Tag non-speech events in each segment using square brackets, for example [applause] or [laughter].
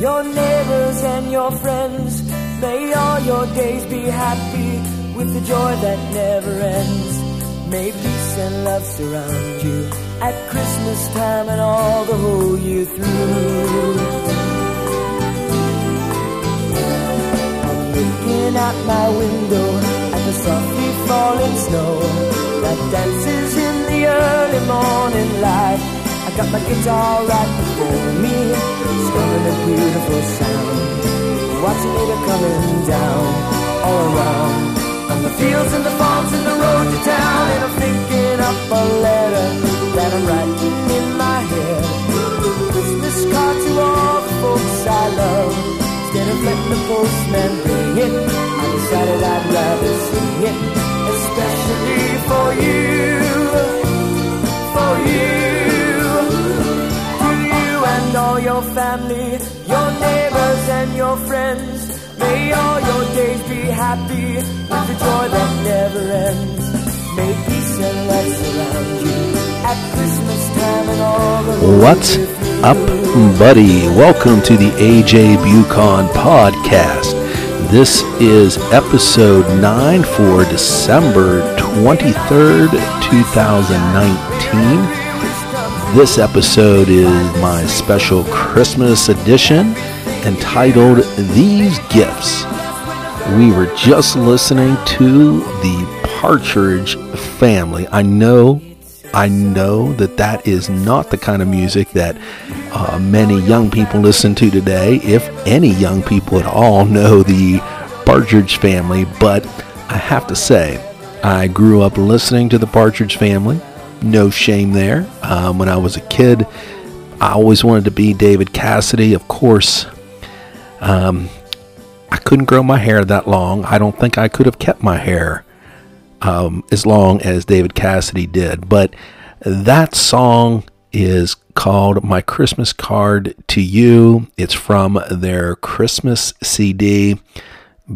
your neighbors and your friends. May all your days be happy with the joy that never ends. May peace and love surround you at Christmas time and all the whole year through. I'm looking out my window at the softly falling snow that dances in the early morning light. I got my guitar right before me, strumming a beautiful sound. Watching it coming down all around. On the fields and the farms and the road to town, and I'm thinking up a letter that I'm writing in my head. Christmas card to all the folks I love. Instead of letting the postman bring it, I decided I'd rather sing it, your family, your neighbors and your friends. May all your days be happy with the joy that never ends. May peace and love surround you at Christmas time and all the What's up, buddy? Welcome to the AJ Bucon podcast. This is episode 9 for December 23rd, 2019. This episode is my special Christmas edition entitled These Gifts. We were just listening to the Partridge Family. I know, I know that that is not the kind of music that uh, many young people listen to today, if any young people at all know the Partridge Family, but I have to say, I grew up listening to the Partridge Family. No shame there. Um, when I was a kid, I always wanted to be David Cassidy. Of course, um, I couldn't grow my hair that long. I don't think I could have kept my hair um, as long as David Cassidy did. But that song is called My Christmas Card to You. It's from their Christmas CD.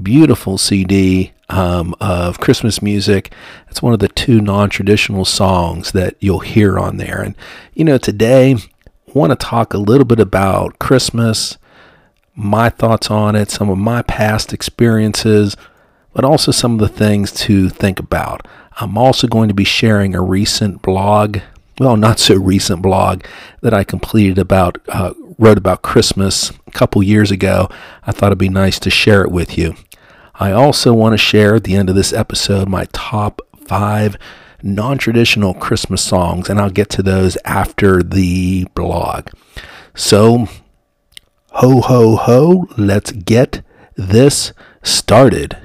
Beautiful CD um, of Christmas music. It's one of the two non traditional songs that you'll hear on there. And, you know, today, I want to talk a little bit about Christmas my thoughts on it, some of my past experiences, but also some of the things to think about. I'm also going to be sharing a recent blog, well, not so recent blog that I completed about, uh, wrote about Christmas a couple years ago. I thought it'd be nice to share it with you. I also want to share at the end of this episode my top five non traditional Christmas songs, and I'll get to those after the blog. So, Ho, ho, ho, let's get this started.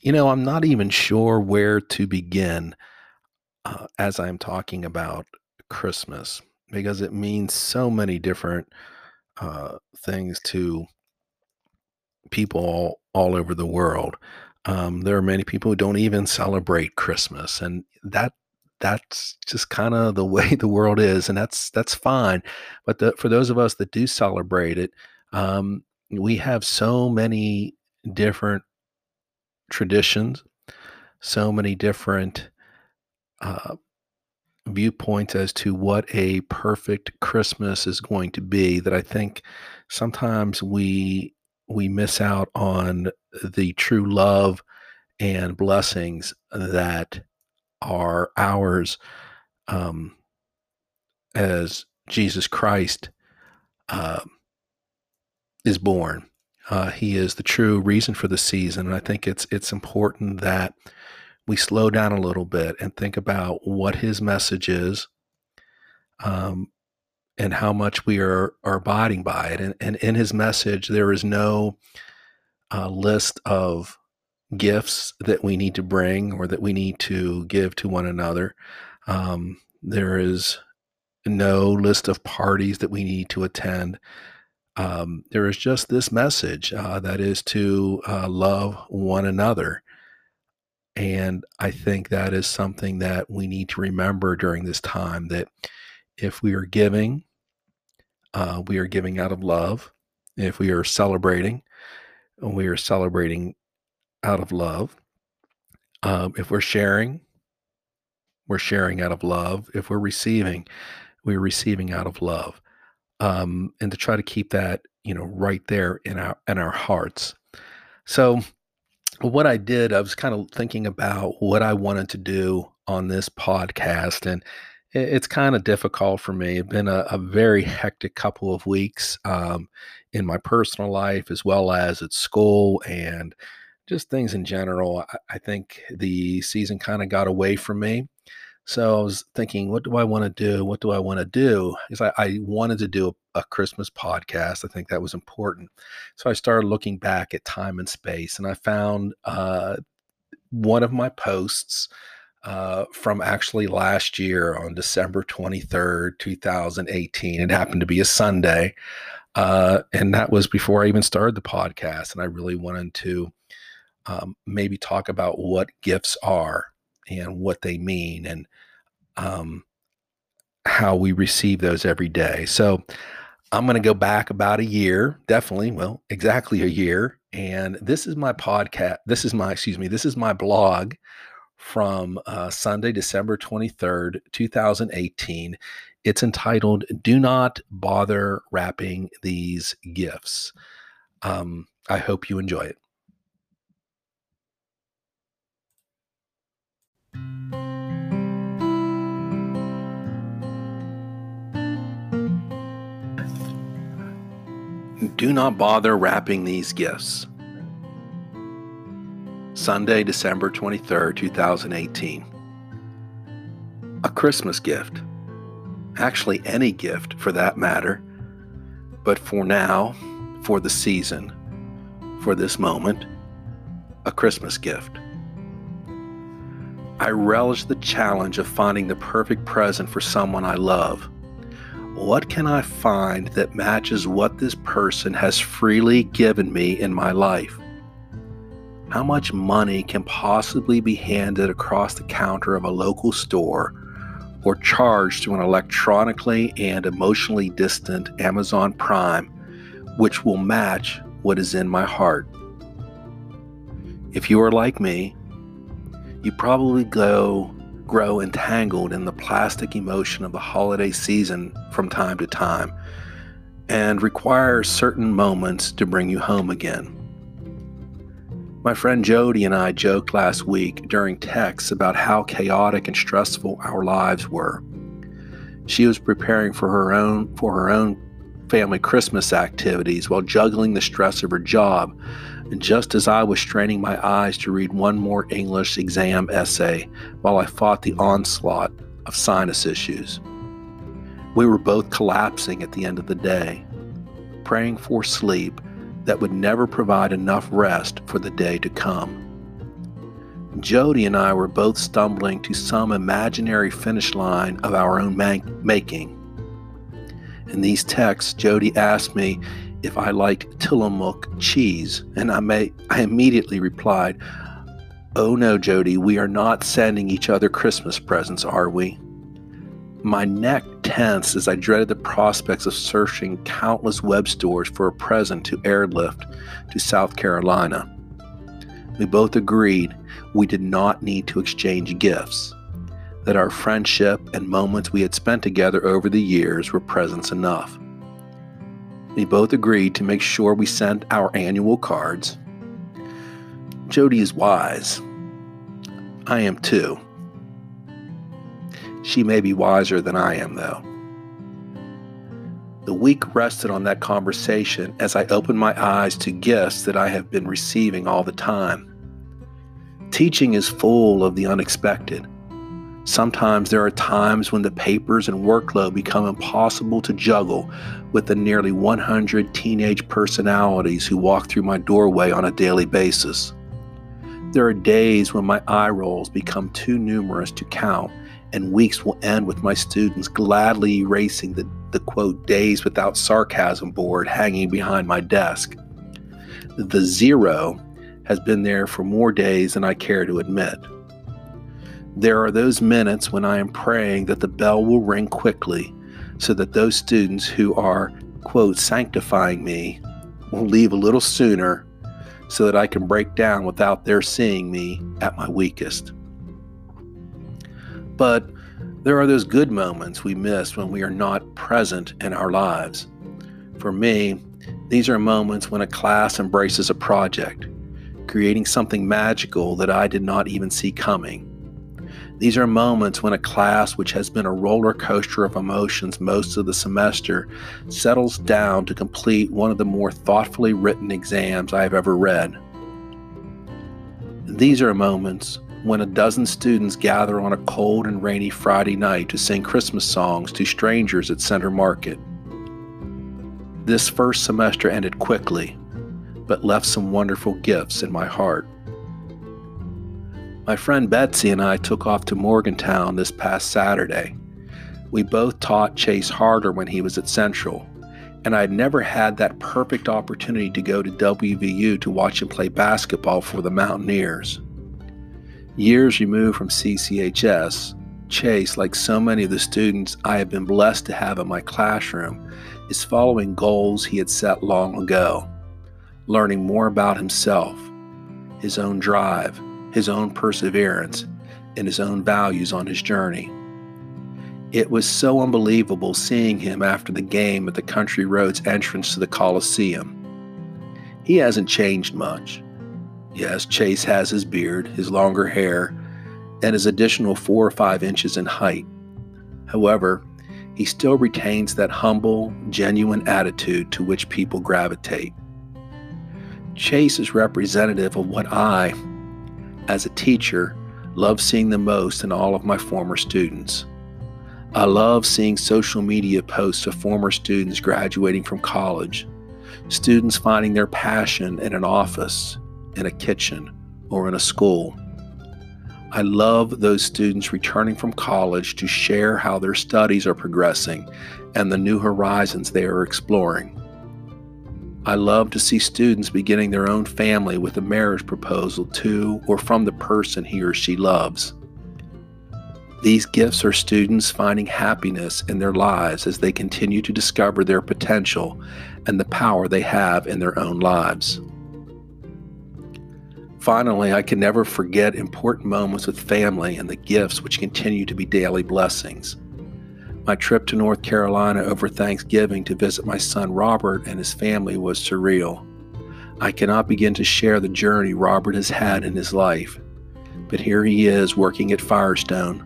You know, I'm not even sure where to begin uh, as I'm talking about Christmas because it means so many different uh, things to people all, all over the world. Um, there are many people who don't even celebrate Christmas, and that that's just kind of the [laughs] way the world is, and that's that's fine. But the, for those of us that do celebrate it, um, we have so many different traditions, so many different uh, viewpoints as to what a perfect Christmas is going to be. That I think sometimes we we miss out on the true love and blessings that are ours um, as Jesus Christ uh, is born. Uh, he is the true reason for the season, and I think it's it's important that we slow down a little bit and think about what His message is, um, and how much we are are abiding by it. And, and in His message, there is no uh, list of gifts that we need to bring or that we need to give to one another. Um, there is no list of parties that we need to attend. Um, there is just this message uh, that is to uh, love one another. And I think that is something that we need to remember during this time that if we are giving, uh, we are giving out of love. If we are celebrating, we are celebrating out of love. Um, if we're sharing, we're sharing out of love. If we're receiving, we're receiving out of love. Um, and to try to keep that, you know, right there in our in our hearts. So what I did, I was kind of thinking about what I wanted to do on this podcast, and it's kind of difficult for me. It's been a, a very hectic couple of weeks um, in my personal life as well as at school and just things in general. I, I think the season kind of got away from me. So I was thinking, what do I want to do? What do I want to do? Because I, I, wanted to do a, a, Christmas podcast. I think that was important. So I started looking back at time and space, and I found uh, one of my posts uh, from actually last year on December 23rd, 2018. It happened to be a Sunday. Uh, and that was before I even started the podcast. And I really wanted to um, maybe talk about what gifts are and what they mean and um, how we receive those every day. So I'm going to go back about a year, definitely, well, exactly a year. And this is my podcast. This is my, excuse me, this is my blog from uh, Sunday, December 23rd, 2018. It's entitled Do Not Bother Wrapping These Gifts. Um, I hope you enjoy it. Do not bother wrapping these gifts. Sunday, December 23rd, 2018. A Christmas gift. Actually, any gift for that matter. But for now, for the season, for this moment, a Christmas gift. I relish the challenge of finding the perfect present for someone I love what can I find that matches what this person has freely given me in my life? How much money can possibly be handed across the counter of a local store or charged to an electronically and emotionally distant Amazon Prime, which will match what is in my heart? If you are like me, you probably go grow entangled in the plastic emotion of the holiday season from time to time and require certain moments to bring you home again. My friend Jody and I joked last week during texts about how chaotic and stressful our lives were. She was preparing for her own for her own family Christmas activities while juggling the stress of her job just as I was straining my eyes to read one more English exam essay while I fought the onslaught of sinus issues. We were both collapsing at the end of the day, praying for sleep that would never provide enough rest for the day to come. Jody and I were both stumbling to some imaginary finish line of our own making. In these texts, Jody asked me if I liked Tillamook cheese, and I may I immediately replied, "Oh no, Jody, we are not sending each other Christmas presents, are we?" My neck tensed as I dreaded the prospects of searching countless web stores for a present to airlift to South Carolina. We both agreed we did not need to exchange gifts, that our friendship and moments we had spent together over the years were presents enough. We both agreed to make sure we sent our annual cards. Jody is wise. I am too. She may be wiser than I am, though. The week rested on that conversation as I opened my eyes to gifts that I have been receiving all the time. Teaching is full of the unexpected. Sometimes there are times when the papers and workload become impossible to juggle with the nearly 100 teenage personalities who walk through my doorway on a daily basis. There are days when my eye rolls become too numerous to count, and weeks will end with my students gladly erasing the, the quote, days without sarcasm board hanging behind my desk. The zero has been there for more days than I care to admit. There are those minutes when I am praying that the bell will ring quickly so that those students who are, quote, sanctifying me will leave a little sooner so that I can break down without their seeing me at my weakest. But there are those good moments we miss when we are not present in our lives. For me, these are moments when a class embraces a project, creating something magical that I did not even see coming. These are moments when a class which has been a roller coaster of emotions most of the semester settles down to complete one of the more thoughtfully written exams I have ever read. These are moments when a dozen students gather on a cold and rainy Friday night to sing Christmas songs to strangers at Center Market. This first semester ended quickly, but left some wonderful gifts in my heart. My friend Betsy and I took off to Morgantown this past Saturday. We both taught Chase Harler when he was at Central, and I'd never had that perfect opportunity to go to WVU to watch him play basketball for the Mountaineers. Years removed from CCHS, Chase, like so many of the students I have been blessed to have in my classroom, is following goals he had set long ago, learning more about himself, his own drive, his own perseverance, and his own values on his journey. It was so unbelievable seeing him after the game at the Country Roads entrance to the Coliseum. He hasn't changed much. Yes, Chase has his beard, his longer hair, and his additional four or five inches in height. However, he still retains that humble, genuine attitude to which people gravitate. Chase is representative of what I, as a teacher, love seeing the most in all of my former students. I love seeing social media posts of former students graduating from college, students finding their passion in an office, in a kitchen, or in a school. I love those students returning from college to share how their studies are progressing and the new horizons they are exploring. I love to see students beginning their own family with a marriage proposal to or from the person he or she loves. These gifts are students finding happiness in their lives as they continue to discover their potential and the power they have in their own lives. Finally, I can never forget important moments with family and the gifts which continue to be daily blessings. My trip to North Carolina over Thanksgiving to visit my son Robert and his family was surreal. I cannot begin to share the journey Robert has had in his life, but here he is working at Firestone,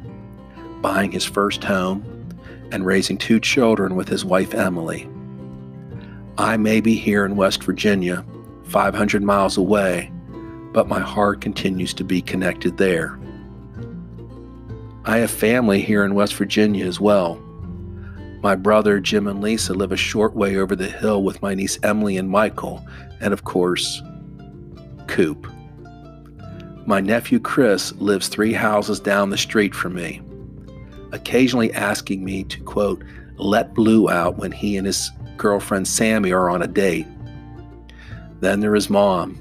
buying his first home, and raising two children with his wife Emily. I may be here in West Virginia, 500 miles away, but my heart continues to be connected there. I have family here in West Virginia as well. My brother Jim and Lisa live a short way over the hill with my niece Emily and Michael, and of course, Coop. My nephew Chris lives three houses down the street from me, occasionally asking me to, quote, let Blue out when he and his girlfriend Sammy are on a date. Then there is mom,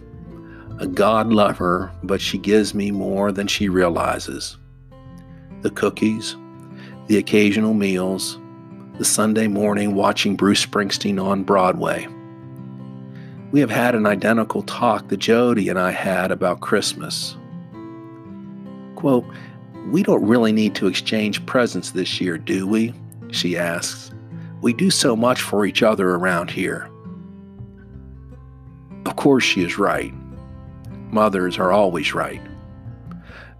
a God lover, but she gives me more than she realizes. The cookies, the occasional meals, the Sunday morning watching Bruce Springsteen on Broadway. We have had an identical talk that Jody and I had about Christmas. Quote, We don't really need to exchange presents this year, do we? She asks. We do so much for each other around here. Of course, she is right mothers are always right.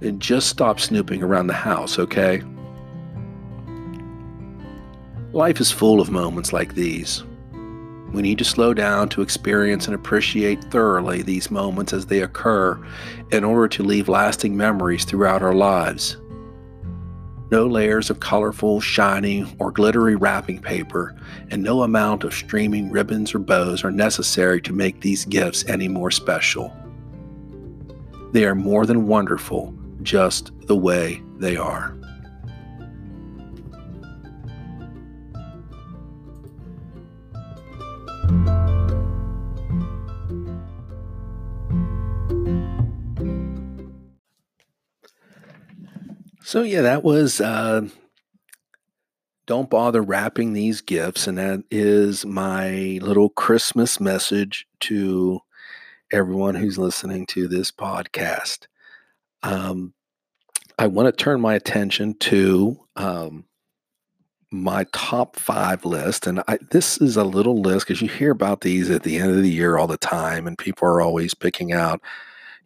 And just stop snooping around the house, okay? Life is full of moments like these. We need to slow down to experience and appreciate thoroughly these moments as they occur in order to leave lasting memories throughout our lives. No layers of colorful, shiny, or glittery wrapping paper, and no amount of streaming ribbons or bows are necessary to make these gifts any more special. They are more than wonderful just the way they are. So, yeah, that was uh, Don't Bother Wrapping These Gifts. And that is my little Christmas message to everyone who's listening to this podcast. Um, I want to turn my attention to um, my top five list. And I, this is a little list because you hear about these at the end of the year all the time, and people are always picking out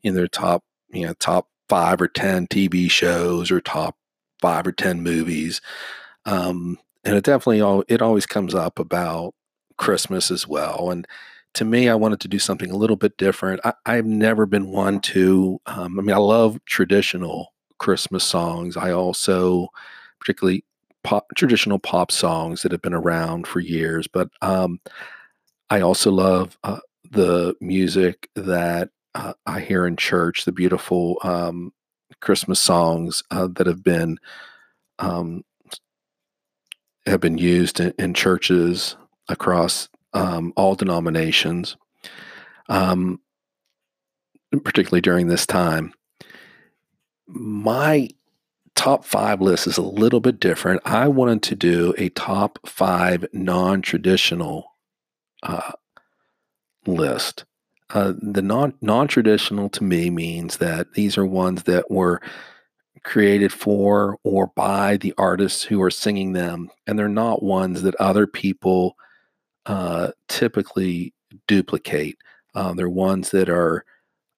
in their top, you know, top five or 10 TV shows or top five or 10 movies. Um, and it definitely, all, it always comes up about Christmas as well. And to me, I wanted to do something a little bit different. I, have never been one to, um, I mean, I love traditional Christmas songs. I also, particularly pop, traditional pop songs that have been around for years, but um, I also love uh, the music that uh, I hear in church, the beautiful um, Christmas songs uh, that have been um, have been used in, in churches across um, all denominations, um, particularly during this time. My top five list is a little bit different. I wanted to do a top five non traditional uh, list. Uh, the non non traditional to me means that these are ones that were created for or by the artists who are singing them, and they're not ones that other people uh, typically duplicate. Uh, they're ones that are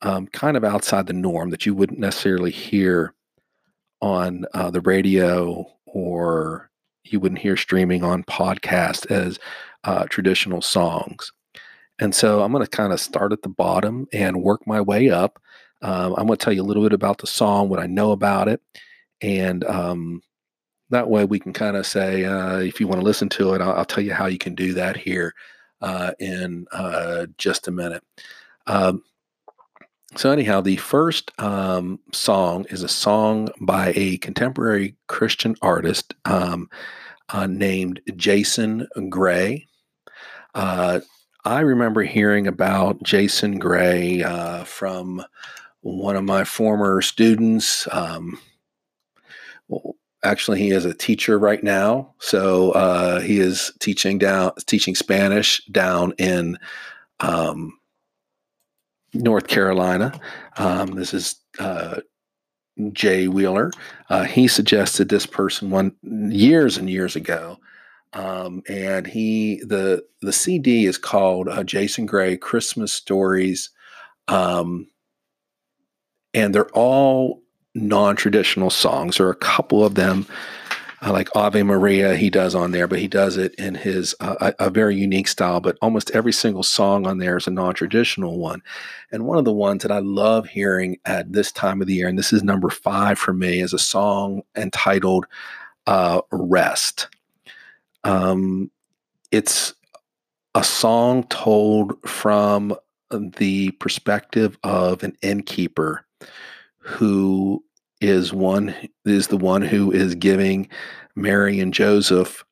um, kind of outside the norm that you wouldn't necessarily hear on uh, the radio or you wouldn't hear streaming on podcast as uh, traditional songs. And so I'm going to kind of start at the bottom and work my way up. Um, I'm going to tell you a little bit about the song, what I know about it. And um, that way we can kind of say, uh, if you want to listen to it, I'll, I'll, tell you how you can do that here uh, in uh, just a minute. Um, so anyhow, the first um, song is a song by a contemporary Christian artist um, uh, named Jason Gray. I remember hearing about Jason Gray uh, from one of my former students. Um, well, actually, he is a teacher right now, so uh, he is teaching down teaching Spanish down in um, North Carolina. Um, this is uh, Jay Wheeler. Uh, he suggested this person one years and years ago, um, and he the the CD is called uh, Jason Gray Christmas Stories, um, and they're all non traditional songs. There are a couple of them uh, like Ave Maria he does on there, but he does it in his uh, a, a, very unique style. But almost every single song on there is a non-traditional one. And one of the ones that I love hearing at this time of the year, and this is number five for me, is a song entitled uh, "Rest." Um, it's a song told from the perspective of an innkeeper who is one is the one who is giving Mary and Joseph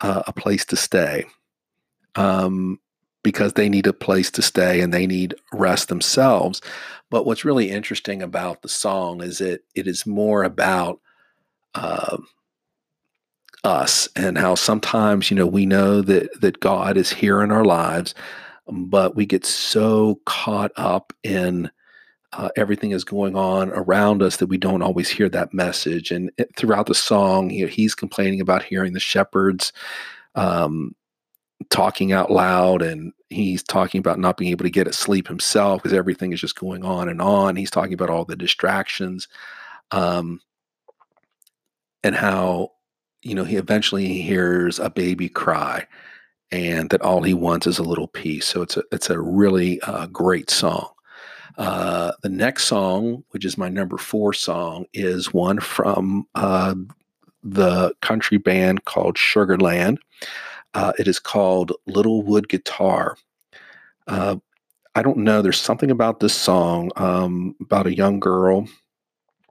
uh, a place to stay um, because they need a place to stay and they need rest themselves. But what's really interesting about the song is that it is more about uh, us and how sometimes you know we know that that God is here in our lives, but we get so caught up in uh, everything is going on around us that we don't always hear that message. And it, throughout the song, you know, he's complaining about hearing the shepherds um, talking out loud, and he's talking about not being able to get sleep himself because everything is just going on and on. He's talking about all the distractions, um, and how you know he eventually hears a baby cry and that all he wants is a little peace so it's a it's a really uh, great song uh, the next song, which is my number four song, is one from uh, the country band called Sugarland. Uh, it is called Little Wood Guitar. Uh, I don't know. There's something about this song um, about a young girl,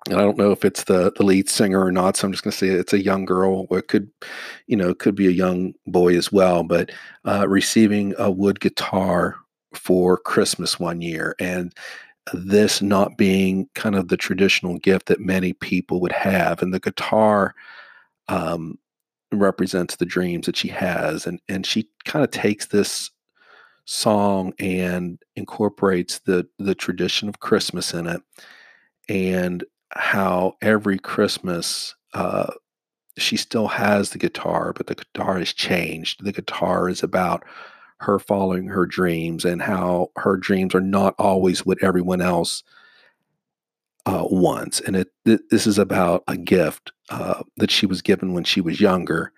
and I don't know if it's the the lead singer or not. So I'm just going to say it's a young girl. It could, you know, it could be a young boy as well. But uh, receiving a wood guitar for Christmas one year. And this not being kind of the traditional gift that many people would have. And the guitar um, represents the dreams that she has. And, and she kind of takes this song and incorporates the, the tradition of Christmas in it. And how every Christmas uh, she still has the guitar, but the guitar has changed. The guitar is about her following her dreams and how her dreams are not always what everyone else uh, wants. And it th- this is about a gift uh, that she was given when she was younger,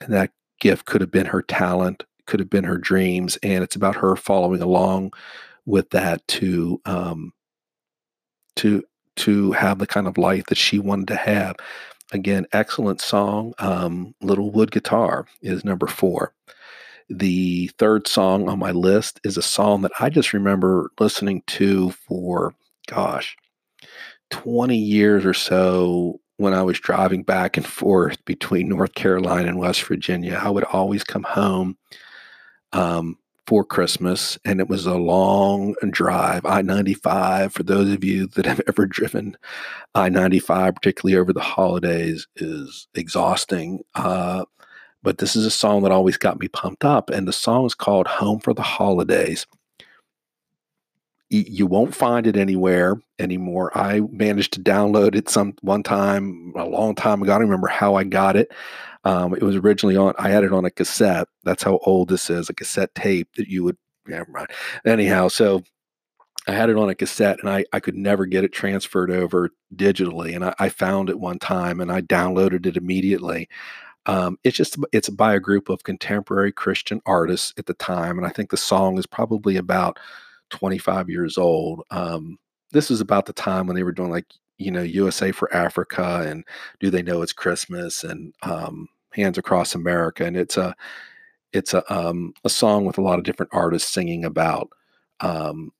and that gift could have been her talent, could have been her dreams, and it's about her following along with that to um, to to have the kind of life that she wanted to have. Again, excellent song. Um, Little Wood Guitar is number four. The third song on my list is a song that I just remember listening to for, gosh, 20 years or so when I was driving back and forth between North Carolina and West Virginia. I would always come home um, for Christmas, and it was a long drive. I 95, for those of you that have [laughs] ever driven I 95, particularly over the holidays, is exhausting. Uh, but this is a song that always got me pumped up, and the song is called Home for the Holidays. You won't find it anywhere anymore. I managed to download it some one time a long time ago. I don't remember how I got it. Um, it was originally on. I had it on a cassette. That's how old this is. A cassette tape that you would. Yeah, right. Anyhow, so I had it on a cassette, and I I could never get it transferred over digitally. And I, I found it one time, and I downloaded it immediately. Um, it's just it's by a group of contemporary Christian artists at the time, and I think the song is probably about 25 years old. Um, this was about the time when they were doing like you know USA for Africa and Do They Know It's Christmas and um, Hands Across America, and it's a it's a um, a song with a lot of different artists singing about um,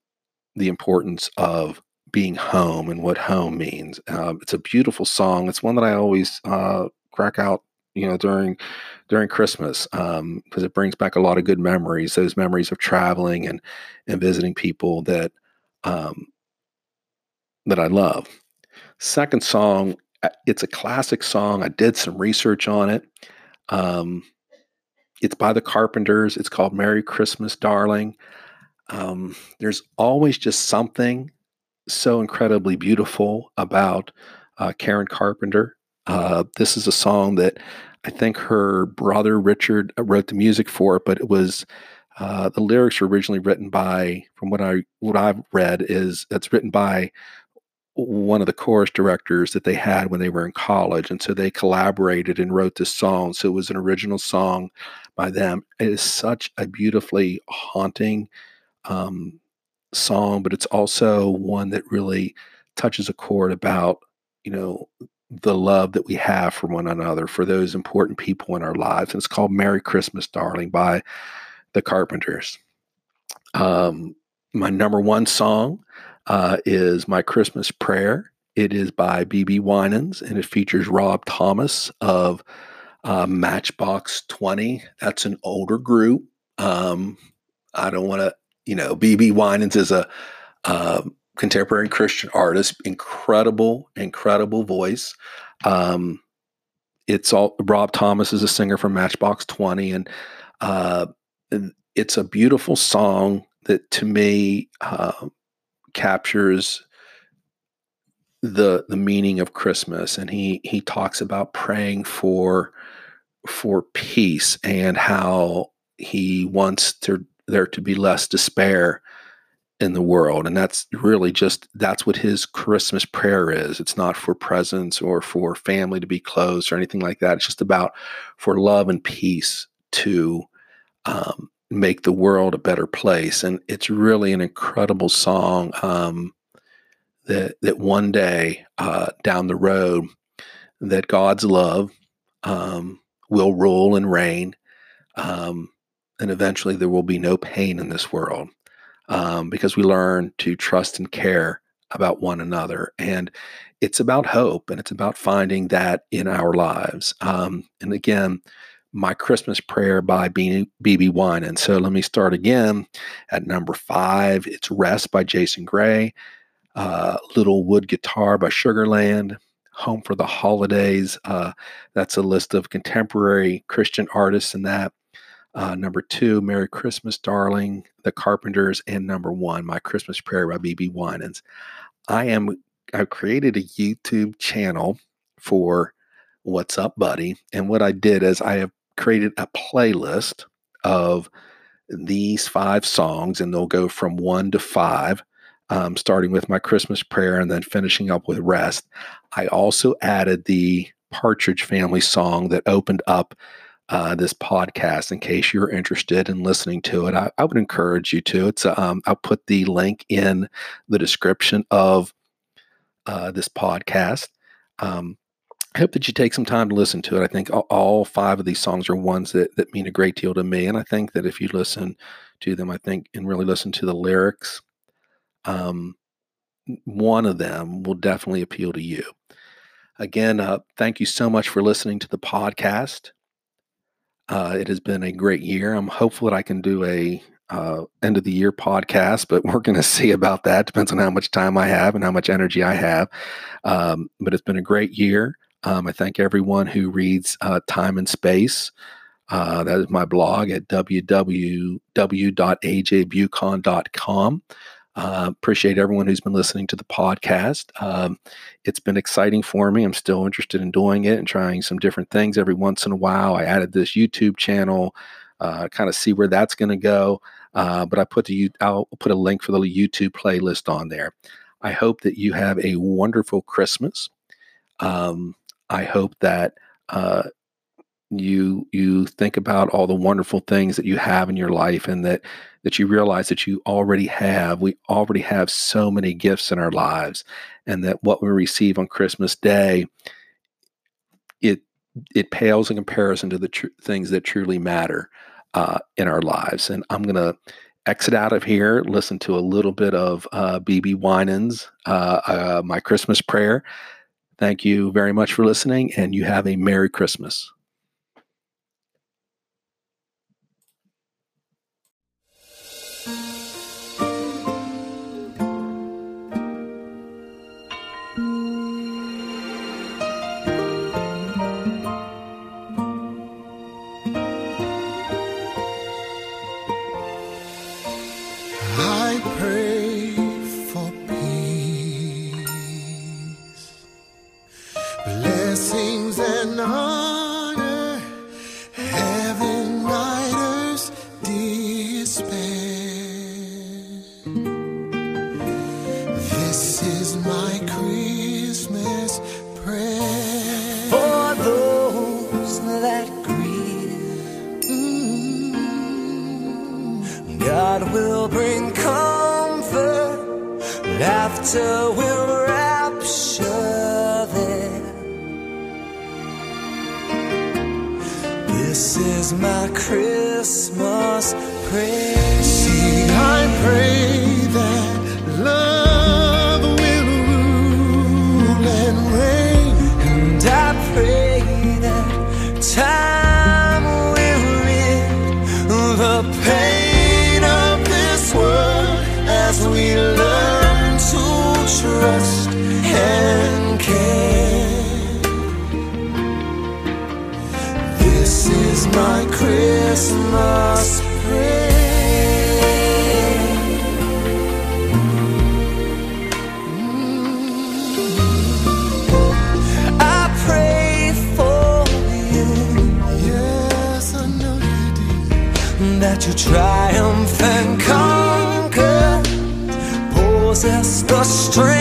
the importance of being home and what home means. Uh, it's a beautiful song. It's one that I always uh, crack out, you know, during during Christmas because um, it brings back a lot of good memories. Those memories of traveling and and visiting people that um, that I love. Second song uh, it's a classic song. I did some research on it. Um, it's by the Carpenters. It's called Merry Christmas, Darling. Um, there's always just something so incredibly beautiful about uh, Karen Carpenter. Uh, this is a song that I think her brother Richard uh, wrote the music for, but it was uh, the lyrics were originally written by, from what I what I've read, is it's written by one of the chorus directors that they had when they were in college. And so they collaborated and wrote this song. So it was an original song by them. It is such a beautifully haunting um, song, but it's also one that really touches a chord about, you know, the love that we have for one another, for those important people in our lives. And it's called Merry Christmas, Darling by the Carpenters. Um, my number one song uh, is My Christmas Prayer. It is by BeBe Winans and it features Rob Thomas of uh, Matchbox 20. That's an older group. Um, I don't want to, you know, BeBe Winans is a uh, contemporary Christian artist, incredible, incredible voice. Um, it's all Rob Thomas is a singer from Matchbox 20, and uh, it's a beautiful song that to me uh, captures the the meaning of Christmas, and he he talks about praying for for peace and how he wants to there to be less despair in the world and that's really just that's what his christmas prayer is it's not for presents or for family to be close or anything like that it's just about for love and peace to um, make the world a better place. And it's really an incredible song um, that that one day uh, down the road, that God's love um, will rule and reign, um, and eventually there will be no pain in this world um, because we learn to trust and care about one another. And it's about hope, and it's about finding that in our lives. Um, and again my Christmas prayer by BeBe And So let me start again at number five. It's Rest by Jason Gray, uh, Little Wood Guitar by Sugarland, Home for the Holidays. Uh, that's a list of contemporary Christian artists in that. Uh, number two, Merry Christmas, Darling, The Carpenters, and number one, My Christmas Prayer by BeBe Winans. I am I've created a YouTube channel for What's Up Buddy. And what I did is I have created a playlist of these five songs, and they'll go from one to five, um, starting with my Christmas prayer and then finishing up with rest. I also added the Partridge Family song that opened up uh, this podcast in case you're interested in listening to it. I, I would encourage you to. It's um, I'll put the link in the description of uh, this podcast. Um, I hope that you take some time to listen to it. I think all, all, five of these songs are ones that, that mean a great deal to me. And I think that if you listen to them, I think, and really listen to the lyrics, um, one of them will definitely appeal to you. Again, uh, thank you so much for listening to the podcast. Uh, it has been a great year. I'm hopeful that I can do a uh, end of the year podcast, but [laughs] we're going to see about that. Depends on how much time I have and how much energy I have. Um, but it's been a great year. Um, I thank everyone who reads uh, Time and Space. Uh, that is my blog at www.ajbucon.com. Uh, appreciate everyone who's been listening to the podcast. Um, it's been exciting for me. I'm still interested in doing it and trying some different things every once in a while. I added this YouTube channel, uh, kind of see where that's going to go. Uh, but I put the I'll put a link for the YouTube playlist on there. I hope that you have a wonderful Christmas. Um, I hope that uh, you you think about all the wonderful things that you have in your life and that that you realize that you already have we already have so many gifts in our lives and that what we receive on christmas day it it pales in comparison to the tr- things that truly matter uh, in our lives. And i'm going to exit out of here listen to a little bit of uh, BeBe Winans uh, uh, my christmas prayer. Thank you very much for listening and you have a merry christmas God the pain of this world as we learn to trust possess